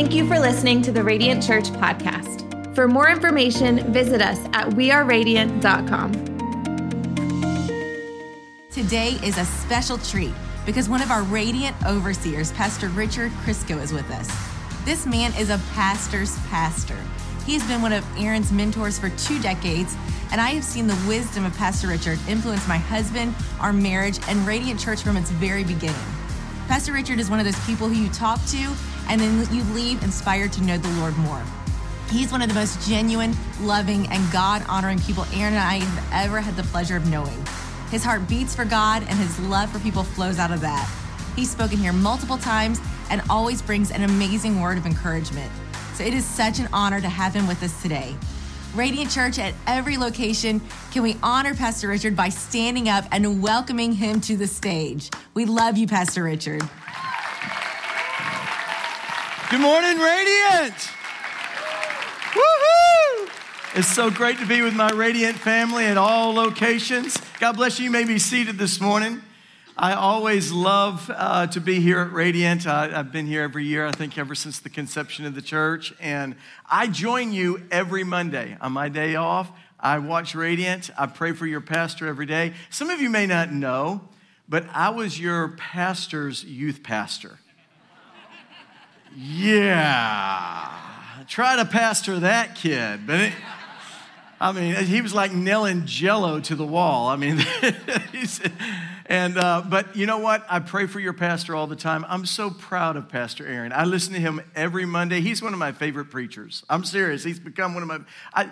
Thank you for listening to the Radiant Church podcast. For more information, visit us at weareradiant.com. Today is a special treat because one of our Radiant overseers, Pastor Richard Crisco, is with us. This man is a pastor's pastor. He has been one of Aaron's mentors for two decades, and I have seen the wisdom of Pastor Richard influence my husband, our marriage, and Radiant Church from its very beginning. Pastor Richard is one of those people who you talk to and then you leave inspired to know the Lord more. He's one of the most genuine, loving, and God honoring people Aaron and I have ever had the pleasure of knowing. His heart beats for God, and his love for people flows out of that. He's spoken here multiple times and always brings an amazing word of encouragement. So it is such an honor to have him with us today. Radiant Church at every location, can we honor Pastor Richard by standing up and welcoming him to the stage? We love you, Pastor Richard. Good morning, Radiant. Woohoo! It's so great to be with my Radiant family at all locations. God bless you. You may be seated this morning. I always love uh, to be here at Radiant. Uh, I've been here every year, I think, ever since the conception of the church. And I join you every Monday on my day off. I watch Radiant. I pray for your pastor every day. Some of you may not know, but I was your pastor's youth pastor. Yeah. Try to pastor that kid, but it, I mean, he was like nailing jello to the wall. I mean, and, uh, but you know what? I pray for your pastor all the time. I'm so proud of Pastor Aaron. I listen to him every Monday. He's one of my favorite preachers. I'm serious. He's become one of my, I,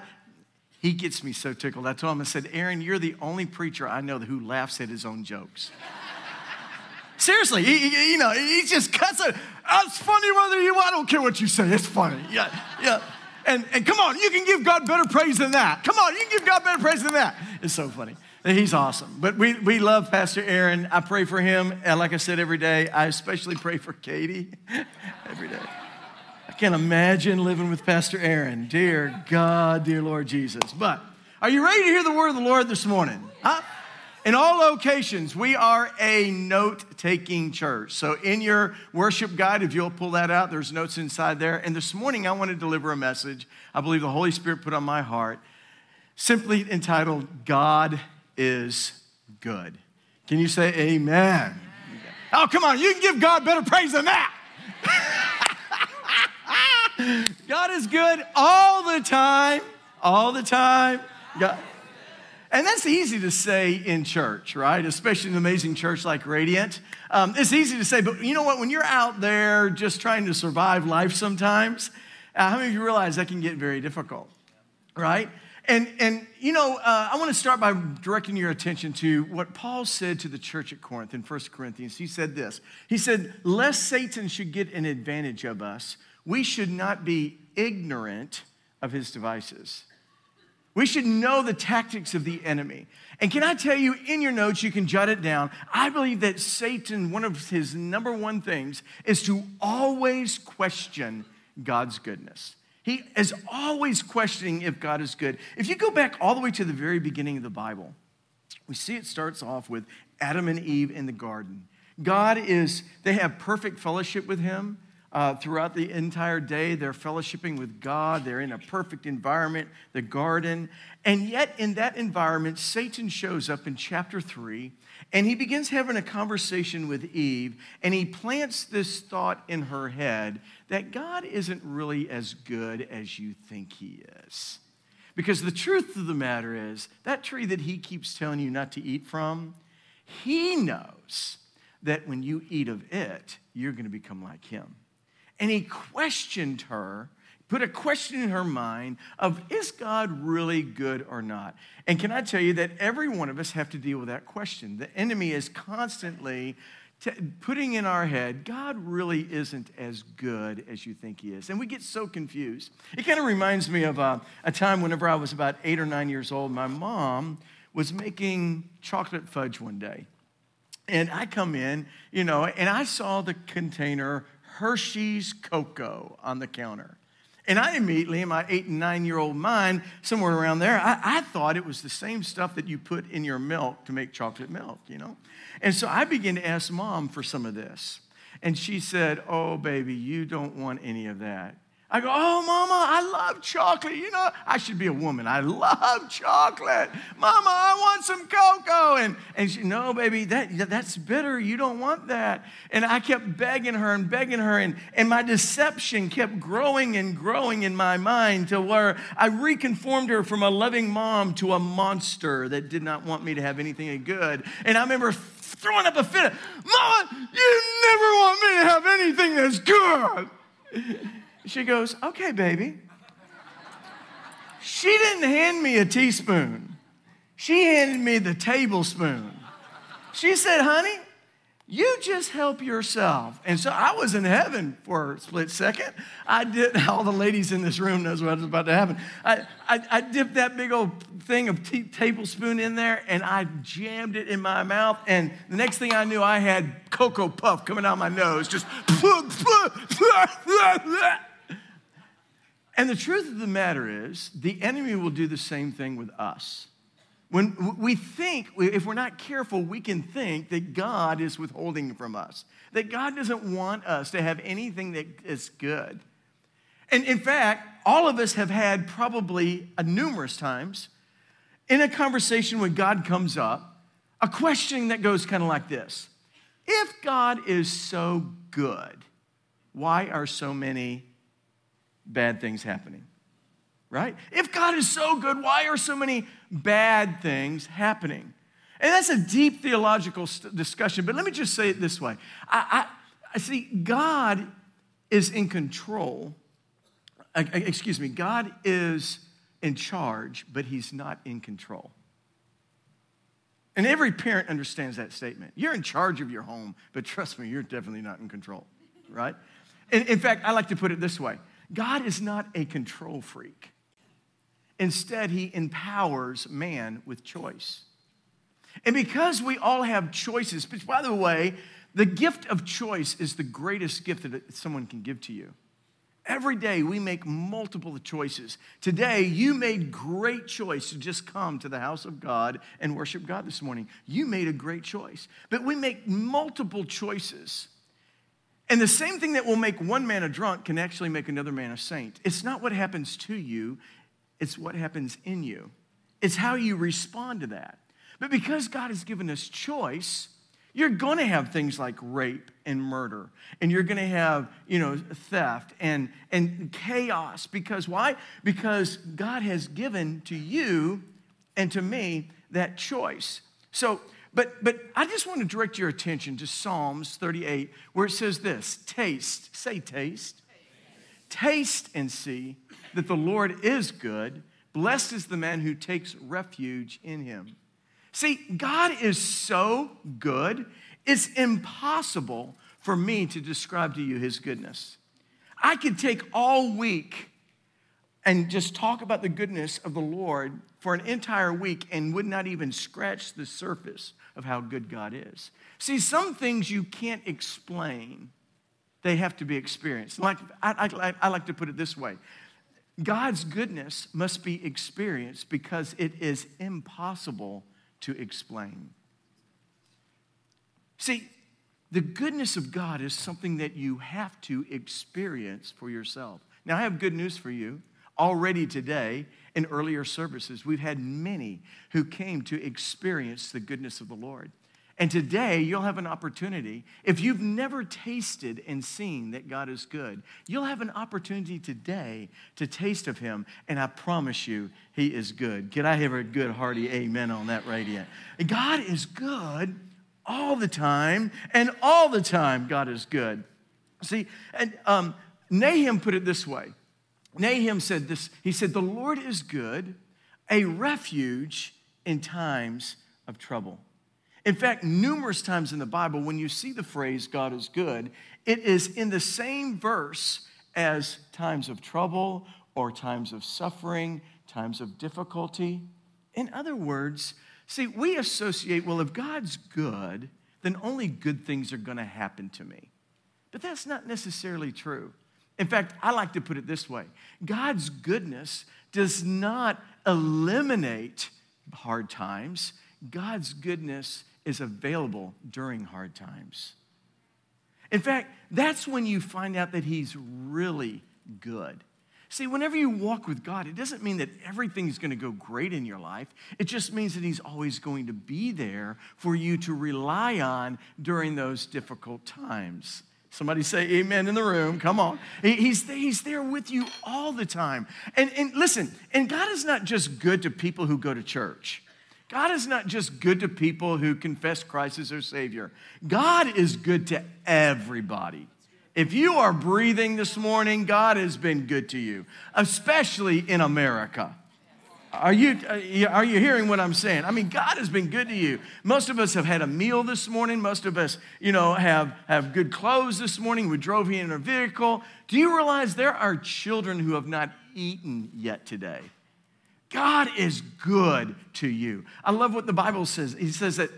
he gets me so tickled. I told him, I said, Aaron, you're the only preacher I know who laughs at his own jokes. Seriously, he, he, you know, he just cuts it. It's funny whether you, I don't care what you say, it's funny. Yeah, yeah. And, and come on, you can give God better praise than that. Come on, you can give God better praise than that. It's so funny. He's awesome. But we, we love Pastor Aaron. I pray for him. And like I said, every day, I especially pray for Katie every day. I can't imagine living with Pastor Aaron. Dear God, dear Lord Jesus. But are you ready to hear the word of the Lord this morning? Huh? In all locations, we are a note taking church. So, in your worship guide, if you'll pull that out, there's notes inside there. And this morning, I want to deliver a message I believe the Holy Spirit put on my heart, simply entitled, God is Good. Can you say amen? amen. Oh, come on, you can give God better praise than that. God is good all the time, all the time. God, and that's easy to say in church, right? Especially in an amazing church like Radiant. Um, it's easy to say, but you know what? When you're out there just trying to survive life sometimes, uh, how many of you realize that can get very difficult, right? And, and you know, uh, I want to start by directing your attention to what Paul said to the church at Corinth in 1 Corinthians. He said this He said, Lest Satan should get an advantage of us, we should not be ignorant of his devices. We should know the tactics of the enemy. And can I tell you, in your notes, you can jot it down. I believe that Satan, one of his number one things, is to always question God's goodness. He is always questioning if God is good. If you go back all the way to the very beginning of the Bible, we see it starts off with Adam and Eve in the garden. God is, they have perfect fellowship with Him. Uh, throughout the entire day, they're fellowshipping with God. They're in a perfect environment, the garden. And yet, in that environment, Satan shows up in chapter three and he begins having a conversation with Eve. And he plants this thought in her head that God isn't really as good as you think he is. Because the truth of the matter is, that tree that he keeps telling you not to eat from, he knows that when you eat of it, you're going to become like him and he questioned her put a question in her mind of is god really good or not? And can i tell you that every one of us have to deal with that question. The enemy is constantly t- putting in our head god really isn't as good as you think he is. And we get so confused. It kind of reminds me of a, a time whenever i was about eight or nine years old my mom was making chocolate fudge one day. And I come in, you know, and I saw the container Hershey's Cocoa on the counter. And I immediately, in my eight and nine year old mind, somewhere around there, I, I, thought it was the same stuff that you put in your milk to make chocolate milk, you know? And so I began to ask mom for some of this. And she said, Oh, baby, you don't want any of that. I go, oh, mama, I love chocolate. You know, I should be a woman. I love chocolate. Mama, I want some cocoa. And, and she, no, baby, that, that's bitter. You don't want that. And I kept begging her and begging her. And, and my deception kept growing and growing in my mind to where I reconformed her from a loving mom to a monster that did not want me to have anything good. And I remember throwing up a fit. Mama, you never want me to have anything that's good. She goes, Okay, baby. She didn't hand me a teaspoon, she handed me the tablespoon. She said, Honey, you just help yourself. And so I was in heaven for a split second. I did, all the ladies in this room knows what was about to happen. I, I, I dipped that big old thing of tea, tablespoon in there and I jammed it in my mouth. And the next thing I knew, I had Cocoa Puff coming out my nose, just And the truth of the matter is, the enemy will do the same thing with us. When we think, if we're not careful, we can think that God is withholding from us, that God doesn't want us to have anything that is good. And in fact, all of us have had probably a numerous times in a conversation when God comes up, a question that goes kind of like this If God is so good, why are so many bad things happening, right? If God is so good, why are so many bad things happening? And that's a deep theological discussion, but let me just say it this way I, I, I see, God is in control. excuse me, God is in charge, but He's not in control. And every parent understands that statement. You're in charge of your home, but trust me, you're definitely not in control, right? In, in fact, I like to put it this way God is not a control freak. Instead, he empowers man with choice. And because we all have choices, but by the way, the gift of choice is the greatest gift that someone can give to you. Every day we make multiple choices. Today, you made great choice to just come to the house of God and worship God this morning. You made a great choice. But we make multiple choices and the same thing that will make one man a drunk can actually make another man a saint. It's not what happens to you, it's what happens in you. It's how you respond to that. But because God has given us choice, you're going to have things like rape and murder and you're going to have you know theft and and chaos because why because god has given to you and to me that choice so but, but I just want to direct your attention to Psalms 38, where it says this taste, say taste. taste. And see that the Lord is good. Blessed is the man who takes refuge in him. See, God is so good, it's impossible for me to describe to you his goodness. I could take all week and just talk about the goodness of the Lord for an entire week and would not even scratch the surface of how good God is. See, some things you can't explain, they have to be experienced. Like, I, I, I like to put it this way God's goodness must be experienced because it is impossible to explain. See, the goodness of God is something that you have to experience for yourself. Now, I have good news for you. Already today, in earlier services, we've had many who came to experience the goodness of the Lord. And today, you'll have an opportunity. If you've never tasted and seen that God is good, you'll have an opportunity today to taste of Him. And I promise you, He is good. Can I have a good, hearty amen on that radiant? God is good all the time, and all the time, God is good. See, and um, Nahum put it this way Nahum said this He said, The Lord is good, a refuge in times of trouble. In fact, numerous times in the Bible, when you see the phrase God is good, it is in the same verse as times of trouble or times of suffering, times of difficulty. In other words, see, we associate, well, if God's good, then only good things are going to happen to me. But that's not necessarily true. In fact, I like to put it this way God's goodness does not eliminate hard times, God's goodness is available during hard times. In fact, that's when you find out that He's really good. See, whenever you walk with God, it doesn't mean that everything's going to go great in your life. It just means that He's always going to be there for you to rely on during those difficult times. Somebody say amen in the room. Come on. He's, he's there with you all the time. And, and listen, and God is not just good to people who go to church. God is not just good to people who confess Christ as their Savior. God is good to everybody. If you are breathing this morning, God has been good to you, especially in America. Are you, uh, are you hearing what I'm saying? I mean, God has been good to you. Most of us have had a meal this morning. Most of us, you know, have, have good clothes this morning. We drove here in a vehicle. Do you realize there are children who have not eaten yet today? God is good to you. I love what the Bible says. He says that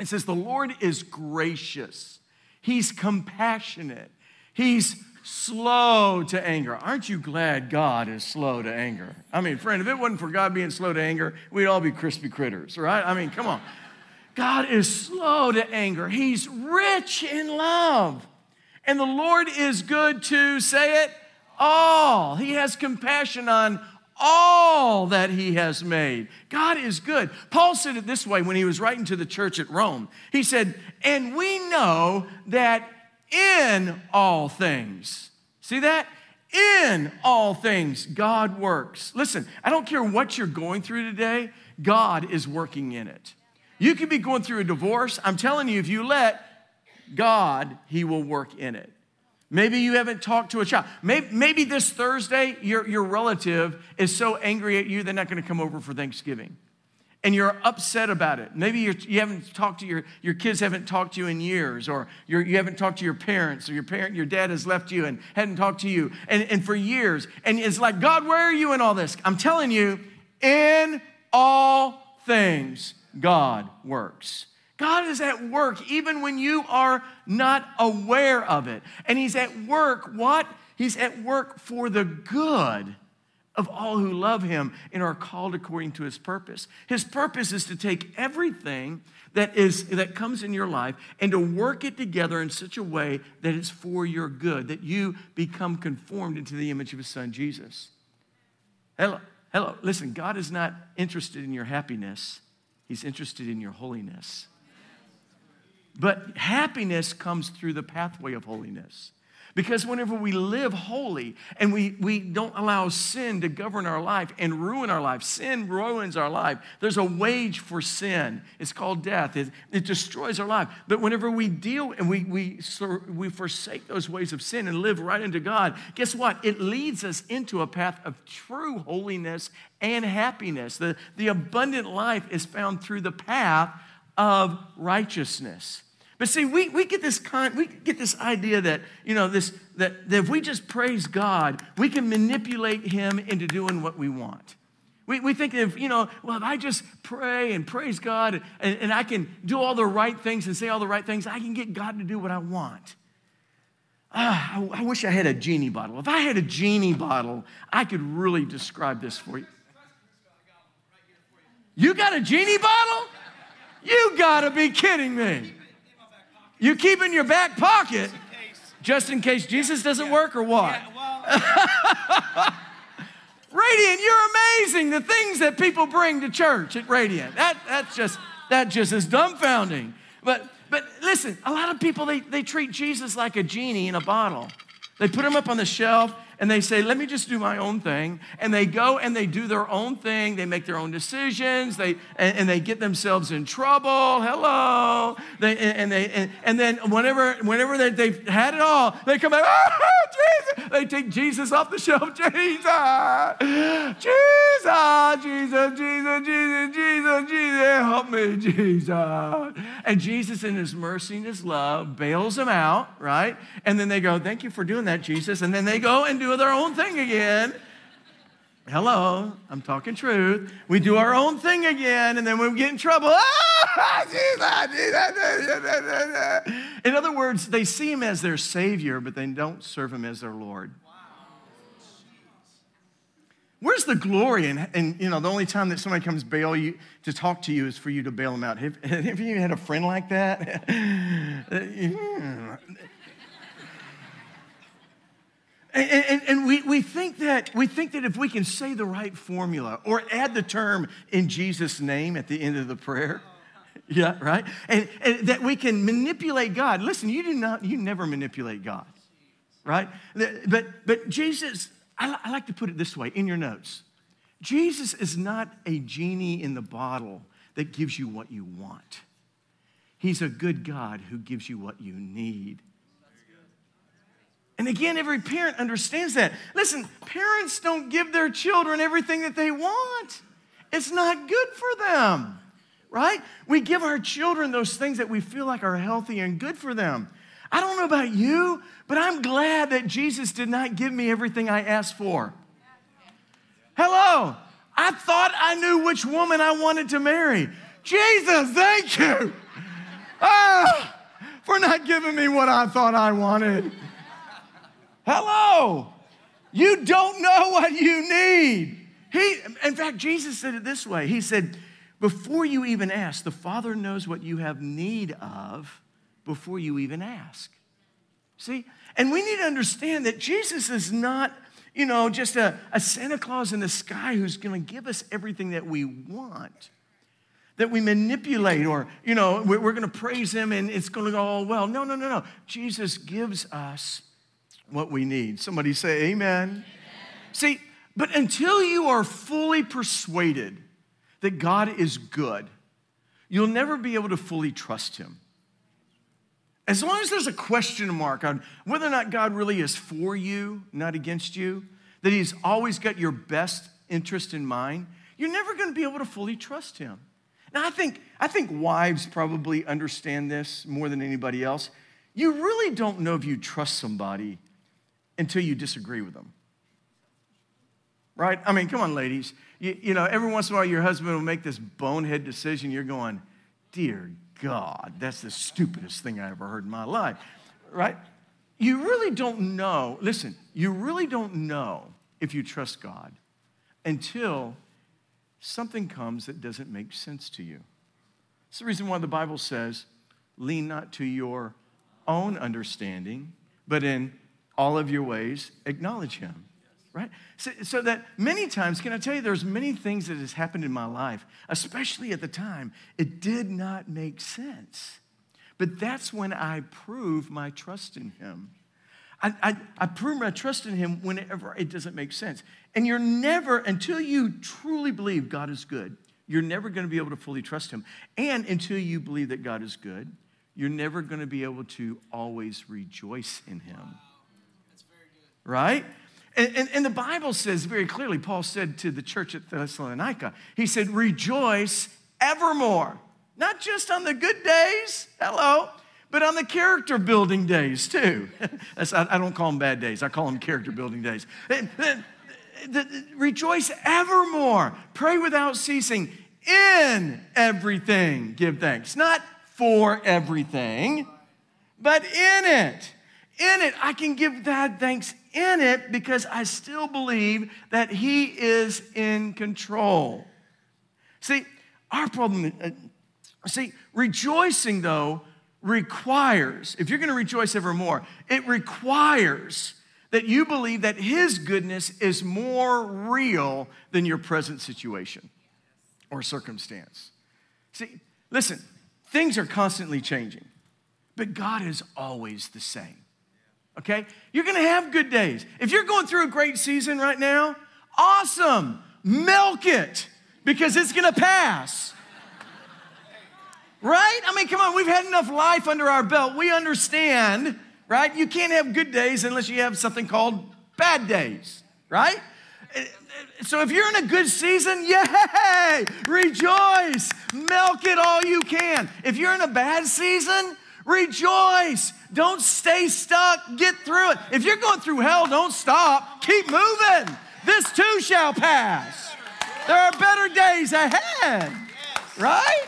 it says the Lord is gracious. He's compassionate. He's slow to anger. Aren't you glad God is slow to anger? I mean, friend, if it wasn't for God being slow to anger, we'd all be crispy critters, right? I mean, come on. God is slow to anger. He's rich in love. And the Lord is good to say it all. He has compassion on all that he has made. God is good. Paul said it this way when he was writing to the church at Rome. He said, And we know that in all things. See that? In all things, God works. Listen, I don't care what you're going through today, God is working in it. You could be going through a divorce. I'm telling you, if you let God, He will work in it. Maybe you haven't talked to a child. Maybe, maybe this Thursday, your, your relative is so angry at you, they're not going to come over for Thanksgiving and you're upset about it. Maybe you're, you have not talked to your, your kids haven't talked to you in years, or you're, you haven't talked to your parents, or your parent, your dad has left you and hadn't talked to you, and, and for years. And it's like, God, where are you in all this? I'm telling you, in all things, God works. God is at work even when you are not aware of it. And He's at work, what? He's at work for the good of all who love him and are called according to his purpose. His purpose is to take everything that is that comes in your life and to work it together in such a way that it's for your good, that you become conformed into the image of his son Jesus. Hello, hello. Listen, God is not interested in your happiness. He's interested in your holiness. But happiness comes through the pathway of holiness. Because whenever we live holy and we, we don't allow sin to govern our life and ruin our life, sin ruins our life. There's a wage for sin. It's called death. It, it destroys our life. But whenever we deal and we, we, we forsake those ways of sin and live right into God, guess what? It leads us into a path of true holiness and happiness. The, the abundant life is found through the path of righteousness. But see, we, we get this kind, we get this idea that, you know, this that, that if we just praise God, we can manipulate him into doing what we want. We, we think if, you know, well, if I just pray and praise God and, and I can do all the right things and say all the right things, I can get God to do what I want. Ah, I, I wish I had a genie bottle. If I had a genie bottle, I could really describe this for you. You got a genie bottle? You gotta be kidding me. You keep in your back pocket just in case Jesus doesn't work or what? Radiant, you're amazing. The things that people bring to church at Radiant. That, that's just, that just is dumbfounding. But, but listen, a lot of people, they, they treat Jesus like a genie in a bottle. They put him up on the shelf and they say, let me just do my own thing. And they go and they do their own thing. They make their own decisions. They, and, and they get themselves in trouble. Hello. They, and, they, and, and then whenever, whenever they, they've had it all, they come back, oh, Jesus. They take Jesus off the shelf. Jesus, Jesus, Jesus, Jesus, Jesus, Jesus, Jesus, help me, Jesus. And Jesus, in his mercy and his love, bails them out, right? And then they go, thank you for doing that, Jesus. And then they go and do their own thing again. Hello, I'm talking truth. We do our own thing again, and then we get in trouble. In other words, they see him as their Savior, but they don't serve him as their Lord. Where's the glory? And, and you know, the only time that somebody comes bail you to talk to you is for you to bail them out. Have, have you had a friend like that? And, and, and, we, we, think that, we think that if we can say the right formula or add the term in Jesus' name at the end of the prayer, yeah, right? And, and that we can manipulate God. Listen, you do not, you never manipulate God, right? But, but Jesus, I, I like to put it this way in your notes Jesus is not a genie in the bottle that gives you what you want. He's a good God who gives you what you need. And again, every parent understands that. Listen, parents don't give their children everything that they want. It's not good for them, right? We give our children those things that we feel like are healthy and good for them. I don't know about you, but I'm glad that Jesus did not give me everything I asked for. Hello, I thought I knew which woman I wanted to marry. Jesus, thank you. Ah, for not giving me what I thought I wanted. Hello. You don't know what you need. He, in fact, Jesus said it this way He said, Before you even ask, the Father knows what you have need of before you even ask. See? And we need to understand that Jesus is not, you know, just a, a Santa Claus in the sky who's going to give us everything that we want that we manipulate or, you know, we're, going to praise him and it's going to go all well. No, no, no, no. Jesus gives us what we need. Somebody say, Amen. amen. See, but until you are fully persuaded that God is good, you'll never be able to fully trust him. As long as there's a question mark on whether or not God really is for you, not against you, that he's always got your best interest in mind, you're never going to be able to fully trust him. Now, I think, I think wives probably understand this more than anybody else. You really don't know if you trust somebody until you disagree with them. Right? I mean, come on, ladies. You, you know, every once in a while your husband will make this bonehead decision. You're going, Dear God, that's the stupidest thing I ever heard in my life. Right? You really don't know, listen, you really don't know if you trust God until something comes that doesn't make sense to you. It's the reason why the Bible says, lean not to your own understanding, but in all of your ways acknowledge him right so, so, that many times can i tell you there's many things that has happened in my life especially at the time it did not make sense but that's when i prove my trust in him I, I, I prove my trust in him whenever it doesn't make sense. And you're never, until you truly believe God is good, you're never going to be able to fully trust him. And until you believe that God is good, you're never going to be able to always rejoice in him. Right? And, and, and, the Bible says very clearly, Paul said to the church at Thessalonica, he said, rejoice evermore. Not just on the good days, hello, but on the character building days too. I don't call them bad days, I call them character building days. Rejoice evermore. Pray without ceasing. In everything, give thanks. Not for everything, but in it. In it, I can give God thanks in it because I still believe that He is in control. See, our problem, uh, see, rejoicing though requires, if you're going to rejoice evermore, it requires that you believe that His goodness is more real than your present situation or circumstance. See, listen, things are constantly changing, but God is always the same. Okay? You're gonna have good days. If you're going through a great season right now, awesome. Milk it because it's gonna pass. Right? I mean, come on, we've had enough life under our belt. We understand, right? You can't have good days unless you have something called bad days, right? So if you're in a good season, yay, rejoice, milk it all you can. If you're in a bad season, rejoice. Don't stay stuck, get through it. If you're going through hell, don't stop, keep moving. This too shall pass. There are better days ahead, right?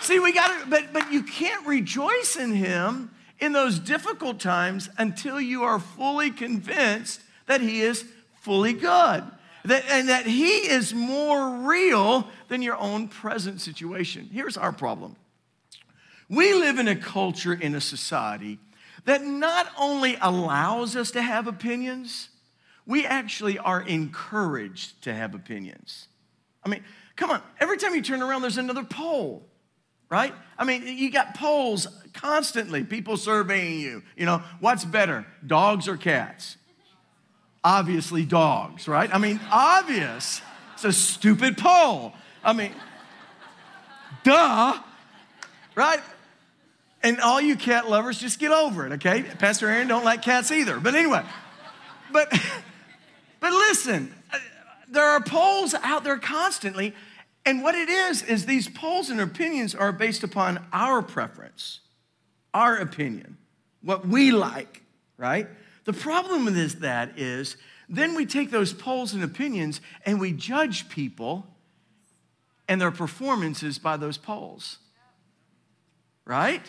See, we got to, but, but you can't rejoice in Him in those difficult times until you are fully convinced that He is fully good. That, and that He is more real than your own present situation. Here's our problem we live in a culture, in a society that not only allows us to have opinions, we actually are encouraged to have opinions. I mean, come on, every time you turn around, there's another poll, right? I mean, you got polls constantly, people surveying you. You know, what's better, dogs or cats? Obviously, dogs, right? I mean, obvious. It's a stupid poll. I mean, duh, right? And all you cat lovers, just get over it, okay? Pastor Aaron don't like cats either. But anyway, but but listen, uh, there are polls out there constantly, and what it is is these polls and opinions are based upon our preference, our opinion, what we like, right? The problem with this that is then we take those polls and opinions and we judge people and their performances by those polls. Right?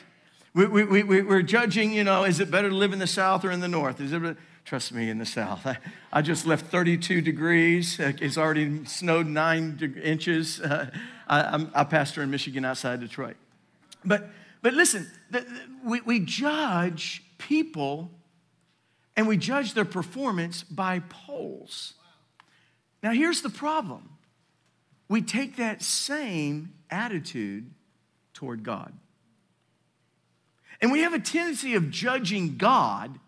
We, we, we, we're judging, you know, is it better to live in the South or in the North? Is it, trust me, in the South. I, I just left 32 degrees. It's already snowed nine inches. Uh, I, I pastor in Michigan outside Detroit. But, but listen, the, the, we, we judge people and we judge their performance by polls. Now, here's the problem we take that same attitude toward God. And we have a tendency of judging God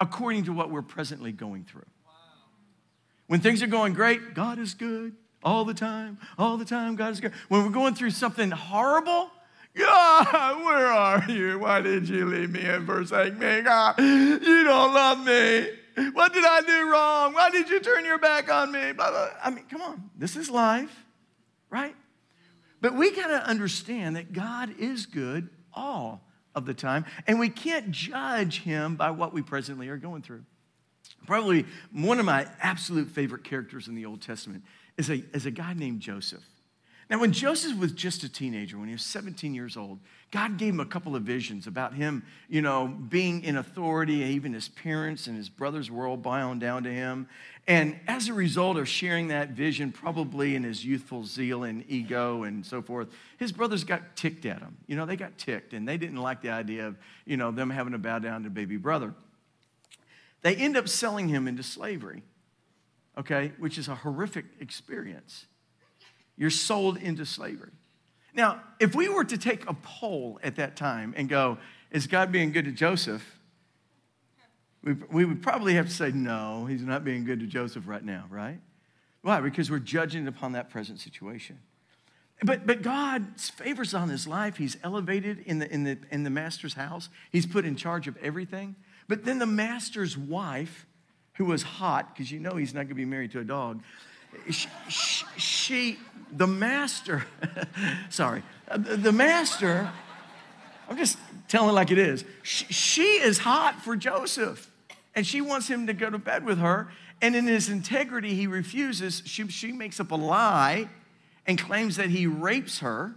according to what we're presently going through. When things are going great, God is good all the time, all the time, God is good. When we're going through something horrible, God, where are you? Why did you leave me and forsake me? God, you don't love me. What did I do wrong? Why did you turn your back on me? Blah, blah. I mean, come on. This is life, right? But we got to understand that God is good all of the time, and we can't judge him by what we presently are going through. Probably one of my absolute favorite characters in the Old Testament is a, is a guy named Joseph. Now, when Joseph was just a teenager, when he was 17 years old, God gave him a couple of visions about him, you know, being in authority. And even his parents and his brothers were all bowing down to him. And as a result of sharing that vision, probably in his youthful zeal and ego and so forth, his brothers got ticked at him. You know, they got ticked and they didn't like the idea of, you know, them having to bow down to baby brother. They end up selling him into slavery, okay, which is a horrific experience. You're sold into slavery. Now, if we were to take a poll at that time and go, is God being good to Joseph? We, would probably have to say, no, he's not being good to Joseph right now, right? Why? Because we're judging upon that present situation. But, but God's favors on his life. He's elevated in the, in, the, in the master's house. He's put in charge of everything. But then the master's wife, who was hot, because you know he's not going to be married to a dog, she, she the master, sorry, uh, the master, I'm just telling like it is, she, she is hot for Joseph and she wants him to go to bed with her. And in his integrity, he refuses. She, she makes up a lie and claims that he rapes her.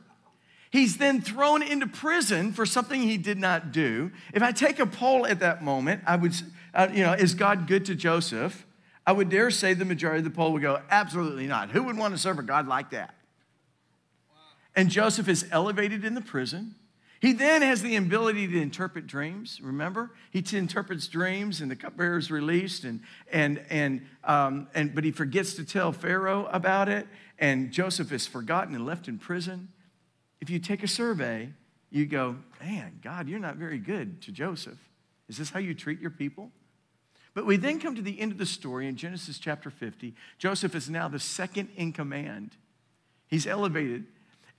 He's then thrown into prison for something he did not do. If I take a poll at that moment, I would, uh, you know, is God good to Joseph? I would dare say the majority of the poll would go, absolutely not. Who would want to serve a God like that? And Joseph is elevated in the prison. He then has the ability to interpret dreams. Remember, he interprets dreams, and the cupbearer is released, and and and um, and but he forgets to tell Pharaoh about it, and Joseph is forgotten and left in prison. If you take a survey, you go, man, God, you're not very good to Joseph. Is this how you treat your people? But we then come to the end of the story in Genesis chapter 50. Joseph is now the second in command. He's elevated.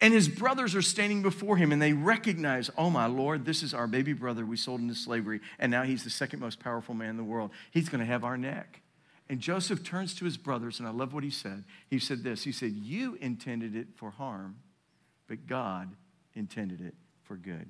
And his brothers are standing before him and they recognize, oh my Lord, this is our baby brother we sold into slavery. And now he's the second most powerful man in the world. He's going to have our neck. And Joseph turns to his brothers, and I love what he said. He said this He said, You intended it for harm, but God intended it for good.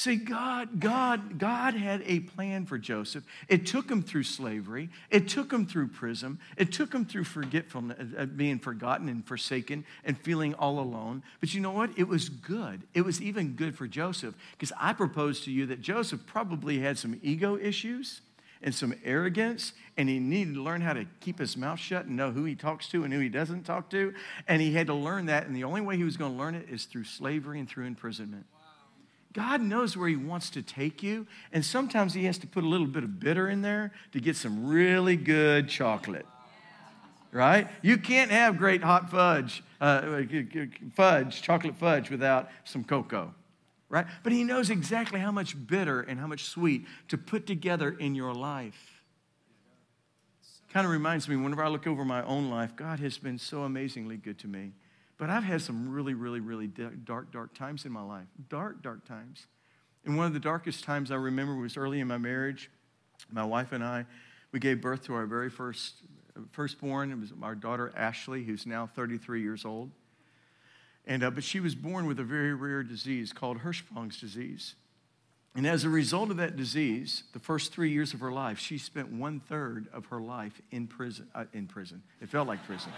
See, God, God, God had a plan for Joseph. It took him through slavery. It took him through prison. It took him through forgetfulness, uh, being forgotten and forsaken and feeling all alone. But you know what? It was good. It was even good for Joseph because I propose to you that Joseph probably had some ego issues and some arrogance, and he needed to learn how to keep his mouth shut and know who he talks to and who he doesn't talk to. And he had to learn that, and the only way he was going to learn it is through slavery and through imprisonment. God knows where He wants to take you, and sometimes He has to put a little bit of bitter in there to get some really good chocolate. Right? You can't have great hot fudge, uh, fudge, chocolate fudge, without some cocoa. Right? But He knows exactly how much bitter and how much sweet to put together in your life. Kind of reminds me, whenever I look over my own life, God has been so amazingly good to me. But I've had some really, really, really dark, dark times in my life. Dark, dark times. And one of the darkest times I remember was early in my marriage. My wife and I, we gave birth to our very first firstborn. It was our daughter Ashley, who's now 33 years old. And, uh, but she was born with a very rare disease called Hirschsprung's disease. And as a result of that disease, the first three years of her life, she spent one third of her life in prison. Uh, in prison. It felt like prison.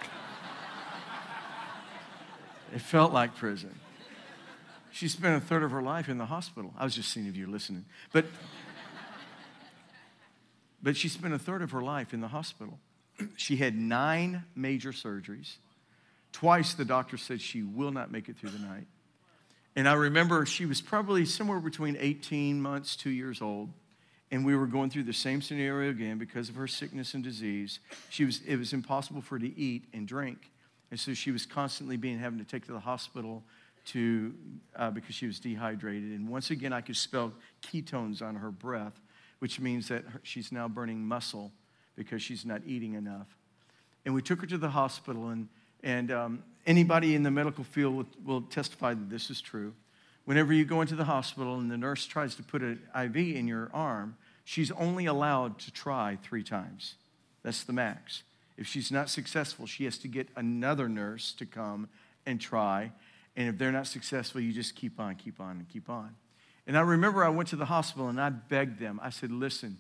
It felt like prison. She spent a third of her life in the hospital. I was just seeing if you're listening. But, but she spent a third of her life in the hospital. She had nine major surgeries. Twice the doctor said she will not make it through the night. And I remember she was probably somewhere between 18 months, two years old. And we were going through the same scenario again because of her sickness and disease. She was, it was impossible for her to eat and drink. And so she was constantly being having to take to the hospital to, uh, because she was dehydrated. And once again, I could spell ketones on her breath, which means that her, she's now burning muscle because she's not eating enough. And we took her to the hospital, and, and um, anybody in the medical field will, will testify that this is true. Whenever you go into the hospital and the nurse tries to put an IV in your arm, she's only allowed to try three times. That's the max. If she's not successful, she has to get another nurse to come and try. And if they're not successful, you just keep on, keep on, and keep on. And I remember I went to the hospital and I begged them. I said, listen,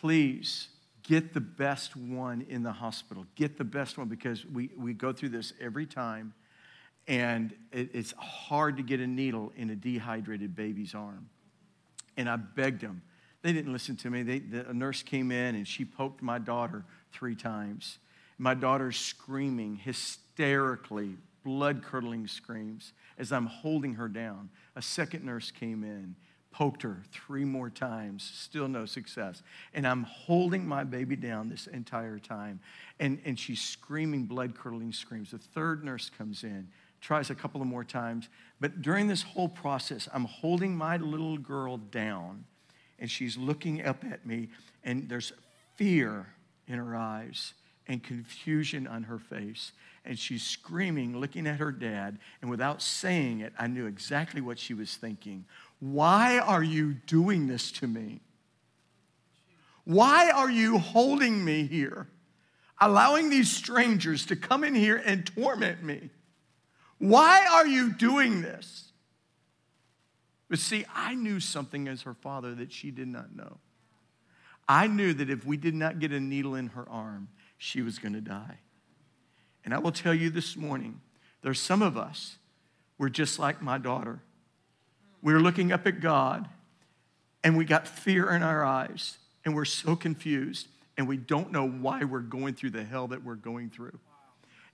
please get the best one in the hospital. Get the best one because we, we go through this every time. And it, it's hard to get a needle in a dehydrated baby's arm. And I begged them. They didn't listen to me. They, the, a nurse came in and she poked my daughter three times. My daughter's screaming hysterically, blood curdling screams as I'm holding her down. A second nurse came in, poked her three more times, still no success. And I'm holding my baby down this entire time. And, and she's screaming blood curdling screams. The third nurse comes in, tries a couple of more times. But during this whole process, I'm holding my little girl down, and she's looking up at me, and there's fear in her eyes and confusion on her face. And she's screaming, looking at her dad. And without saying it, I knew exactly what she was thinking. Why are you doing this to me? Why are you holding me here? Allowing these strangers to come in here and torment me? Why are you doing this? But see, I knew something as her father that she did not know. I knew that if we did not get a needle in her arm, she was going to die. And I will tell you this morning, there's some of us, we're just like my daughter. We're looking up at God and we got fear in our eyes and we're so confused and we don't know why we're going through the hell that we're going through.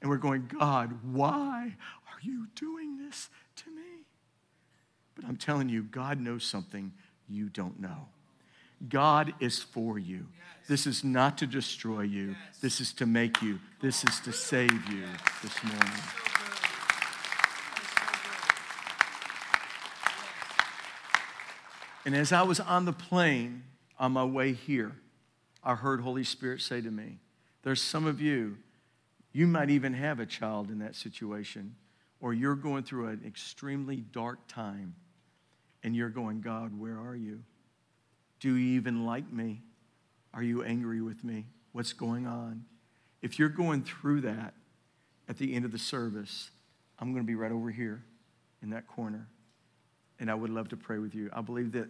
And we're going, God, why are you doing this? But I'm telling you, God knows something you don't know. God is for you. This is not to destroy you. This is to make you. This is to save you this morning. And as I was on the plane on my way here, I heard Holy Spirit say to me, There's some of you, you might even have a child in that situation, or you're going through an extremely dark time, and you're going, God, where are you? Do you even like me? Are you angry with me? What's going on? If you're going through that at the end of the service, I'm going to be right over here in that corner. And I would love to pray with you. I believe that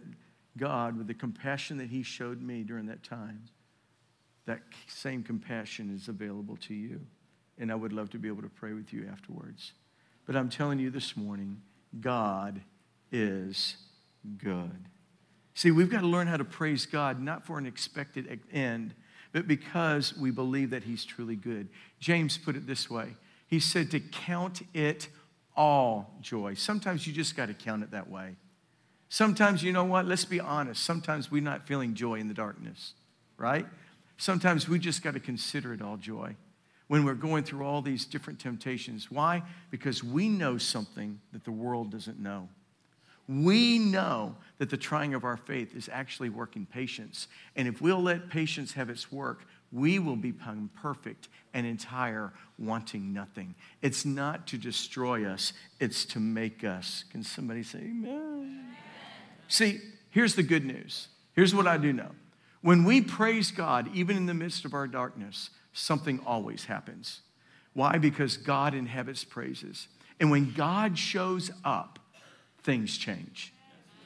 God, with the compassion that He showed me during that time, that same compassion is available to you. And I would love to be able to pray with you afterwards. But I'm telling you this morning, God is good. See, we've got to learn how to praise God, not for an expected end, but because we believe that He's truly good. James put it this way He said to count it all joy. Sometimes you just got to count it that way. Sometimes, you know what? Let's be honest. Sometimes we're not feeling joy in the darkness, right? Sometimes we just got to consider it all joy when we're going through all these different temptations. Why? Because we know something that the world doesn't know. We know that the trying of our faith is actually working patience. And if we'll let patience have its work, we will become perfect and entire, wanting nothing. It's not to destroy us, it's to make us. Can somebody say amen? See, here's the good news. Here's what I do know. When we praise God, even in the midst of our darkness, something always happens. Why? Because God inhabits praises. And when God shows up, things change.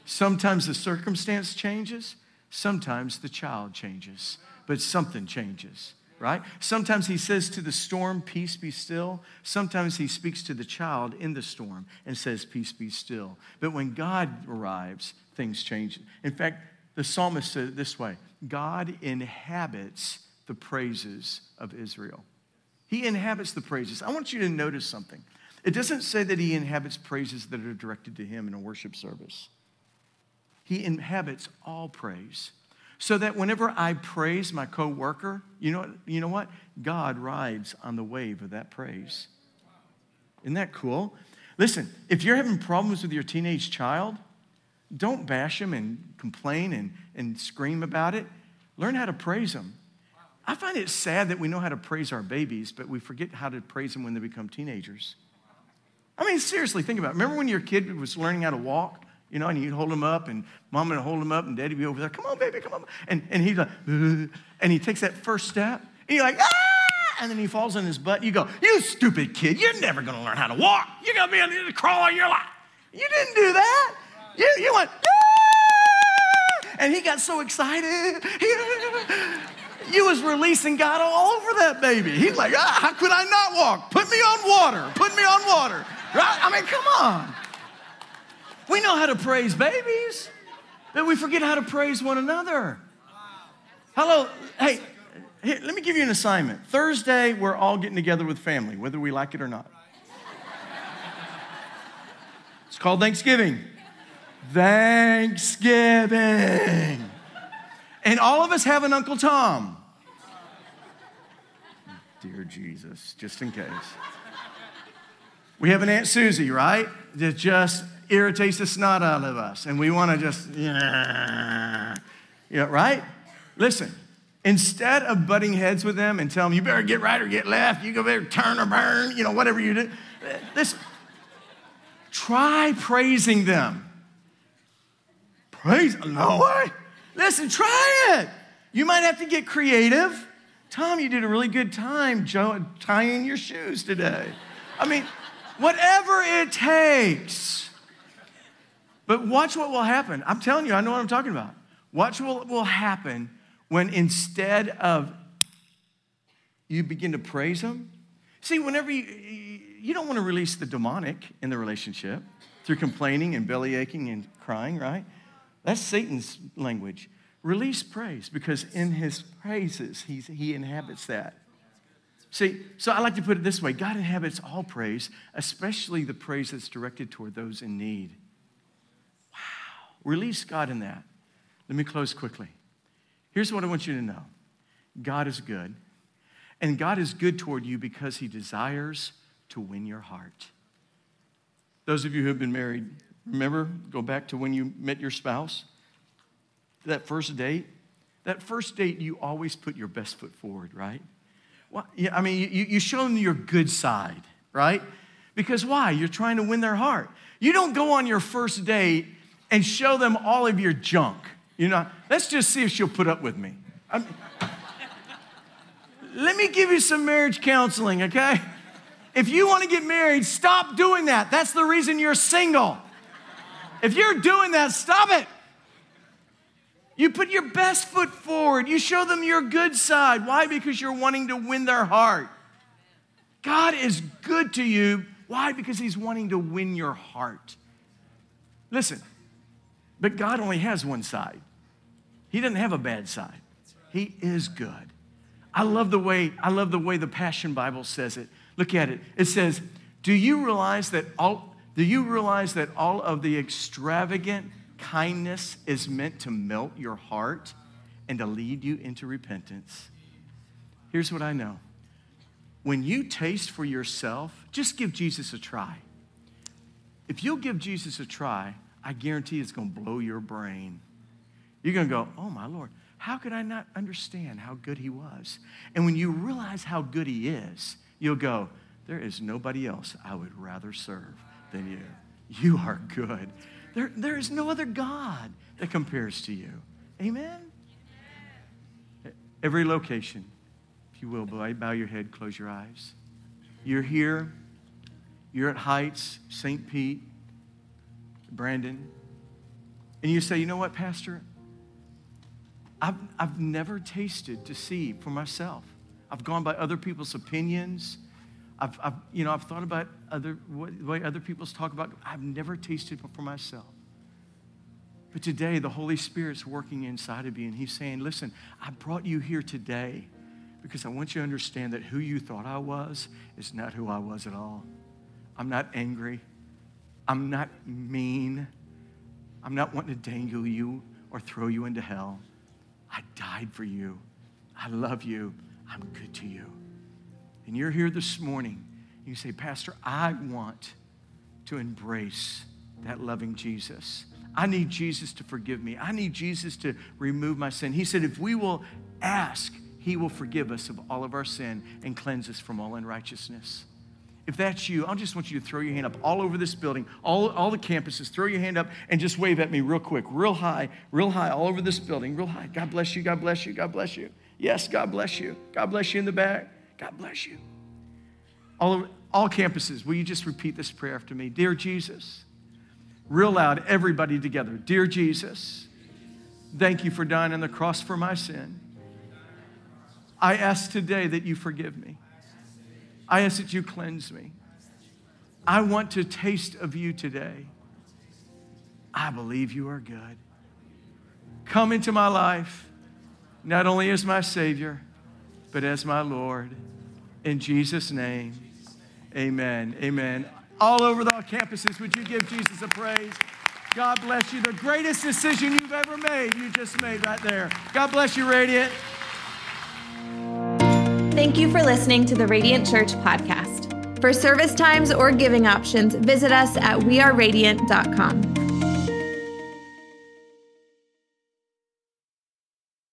Sometimes the circumstance changes, sometimes the child changes, but something changes, right? Sometimes he says to the storm, Peace be still. Sometimes he speaks to the child in the storm and says, Peace be still. But when God arrives, things change. In fact, the psalmist said it this way God inhabits the praises of Israel. He inhabits the praises. I want you to notice something. It doesn't say that he inhabits praises that are directed to him in a worship service. He inhabits all praise. So that whenever I praise my coworker, you know, you know what? God rides on the wave of that praise. Isn't that cool? Listen, if you're having problems with your teenage child, don't bash them and complain and, and scream about it. Learn how to praise them. I find it sad that we know how to praise our babies, but we forget how to praise them when they become teenagers. I mean, seriously, think about it. Remember when your kid was learning how to walk? You know, and you'd hold him up, and mom would hold him up, and daddy would be over there, come on, baby, come on. And, and he's like, and he takes that first step, and you're like, ah! And then he falls on his butt. You go, you stupid kid, you're never gonna learn how to walk. You're gonna be able to crawl all your life. You didn't do that. You, you went, ah! and he got so excited. you was releasing God all over that baby. He's like, ah, how could I not walk? Put me on water. Put me on water. Right? I mean, come on. We know how to praise babies, but we forget how to praise one another. Hello, hey, here, let me give you an assignment. Thursday, we're all getting together with family, whether we like it or not. It's called Thanksgiving. Thanksgiving. And all of us have an Uncle Tom. Dear Jesus, just in case. We have an Aunt Susie, right? That just irritates the snot out of us. And we want to just, yeah, right? Listen, instead of butting heads with them and tell them, you better get right or get left, you go better turn or burn, you know, whatever you do, listen, try praising them. Praise, no way. Listen, try it. You might have to get creative. Tom, you did a really good time tying your shoes today. I mean, whatever it takes. But watch what will happen. I'm telling you, I know what I'm talking about. Watch what will happen when instead of you begin to praise Him. See, whenever you, you don't want to release the demonic in the relationship through complaining and belly aching and crying, right? That's Satan's language. Release praise because in his praises, he's, he inhabits that. See, so I like to put it this way God inhabits all praise, especially the praise that's directed toward those in need. Wow. Release God in that. Let me close quickly. Here's what I want you to know God is good, and God is good toward you because he desires to win your heart. Those of you who have been married, remember, go back to when you met your spouse that first date, that first date, you always put your best foot forward, right? Well, I mean, you, you show them your good side, right? Because why? You're trying to win their heart. You don't go on your first date and show them all of your junk. You know, let's just see if she'll put up with me. I let me give you some marriage counseling, okay? If you want to get married, stop doing that. That's the reason you're single. If you're doing that, stop it. You put your best foot forward. You show them your good side. Why? Because you're wanting to win their heart. God is good to you. Why? Because He's wanting to win your heart. Listen, but God only has one side. He doesn't have a bad side. He is good. I love the way I love the way the Passion Bible says it. Look at it. It says, "Do you realize that all do you realize that all of the extravagant kindness is meant to melt your heart and to lead you into repentance. Here's what I know when you taste for yourself, just give Jesus a try. If you'll give Jesus a try, I guarantee it's going to blow your brain. You're going to go, oh my Lord, how could I not understand how good he was? And when you realize how good he is, you'll go, there is nobody else I would rather serve than you. You are good. There, there is no other God that compares to you. Amen? Every location, if you will, bow your head, close your eyes. You're here, you're at Heights, St. Pete, Brandon, and you say, you know what, Pastor? I've, I've never tasted to see for myself. I've gone by other people's opinions. I've, I've, you know, I've thought about other, way other people's talk about. I've never tasted for myself. But today, the Holy Spirit's working inside of you, and He's saying, Listen, I brought you here today because I want you to understand that who you thought I was is not who I was at all. I'm not angry. I'm not mean. I'm not wanting to dangle you or throw you into hell. I died for you. I love you. I'm good to you. And you're here this morning. You say, Pastor, I want to embrace that loving Jesus. I need Jesus to forgive me. I need Jesus to remove my sin. He said, if we will ask, he will forgive us of all of our sin and cleanse us from all unrighteousness. If that's you, I just want you to throw your hand up all over this building, all, all the campuses. Throw your hand up and just wave at me real quick, real high, real high, all over this building, real high. God bless you, God bless you, God bless you. Yes, God bless you. God bless you in the back. God bless you. All, over, all campuses, will you just repeat this prayer after me? Dear Jesus, real loud, everybody together. Dear Jesus, thank you for dying on the cross for my sin. I ask today that you forgive me. I ask that you cleanse me. I want to taste of you today. I believe you are good. Come into my life, not only as my Savior, but as my Lord. In Jesus' name, amen. Amen. All over the campuses, would you give Jesus a praise? God bless you. The greatest decision you've ever made, you just made right there. God bless you, Radiant. Thank you for listening to the Radiant Church podcast. For service times or giving options, visit us at weareradiant.com.